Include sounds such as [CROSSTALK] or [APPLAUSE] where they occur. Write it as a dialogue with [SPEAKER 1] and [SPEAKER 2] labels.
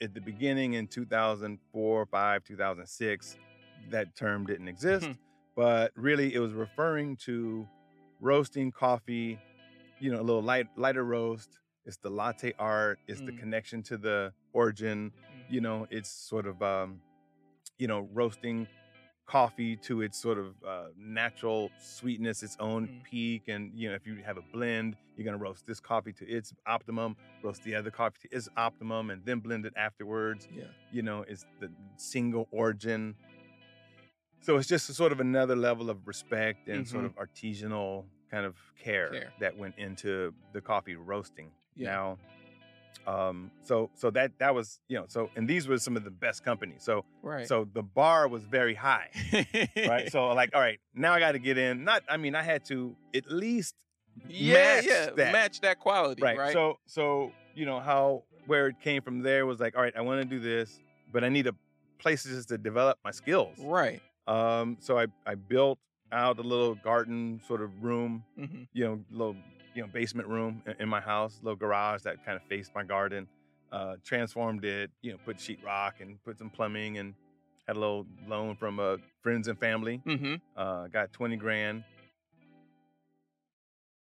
[SPEAKER 1] at the beginning in 2004, 5, 2006, that term didn't exist,
[SPEAKER 2] Hmm.
[SPEAKER 1] but really it was referring to roasting coffee, you know, a little light lighter roast. It's the latte art, it's the
[SPEAKER 2] Mm.
[SPEAKER 1] connection to the origin, you know, it's sort of um, you know, roasting coffee to its sort of uh, natural sweetness, its own
[SPEAKER 2] Mm.
[SPEAKER 1] peak. And, you know, if you have a blend, you're going to roast this coffee to its optimum, roast the other coffee to its optimum, and then blend it afterwards.
[SPEAKER 2] Yeah.
[SPEAKER 1] You know, it's the single origin. So it's just a sort of another level of respect and sort
[SPEAKER 2] Mhm.
[SPEAKER 1] of artisanal kind of care,
[SPEAKER 2] Care.
[SPEAKER 1] that went into the coffee roasting.
[SPEAKER 2] Yeah.
[SPEAKER 1] Now, um, so so that that was you know so and these were some of the best companies. So
[SPEAKER 2] Right.
[SPEAKER 1] so the bar was very high, right? [LAUGHS] so like, all right, now I got to get in. Not, I mean, I had to at least
[SPEAKER 2] yeah,
[SPEAKER 1] match
[SPEAKER 2] yeah,
[SPEAKER 1] that.
[SPEAKER 2] match that quality,
[SPEAKER 1] right.
[SPEAKER 2] right?
[SPEAKER 1] So so you know how where it came from there was like, all right, I want to do this, but I need a places to develop my skills.
[SPEAKER 2] right.
[SPEAKER 1] Um, so I I built out a little garden sort of room,
[SPEAKER 2] hmm
[SPEAKER 1] you know, little you know basement room in, in my house, little garage that kind of faced my garden. Uh, transformed it, you know, put sheetrock and put some plumbing and had a little loan from uh, friends and family
[SPEAKER 2] hmm
[SPEAKER 1] uh, got 20 grand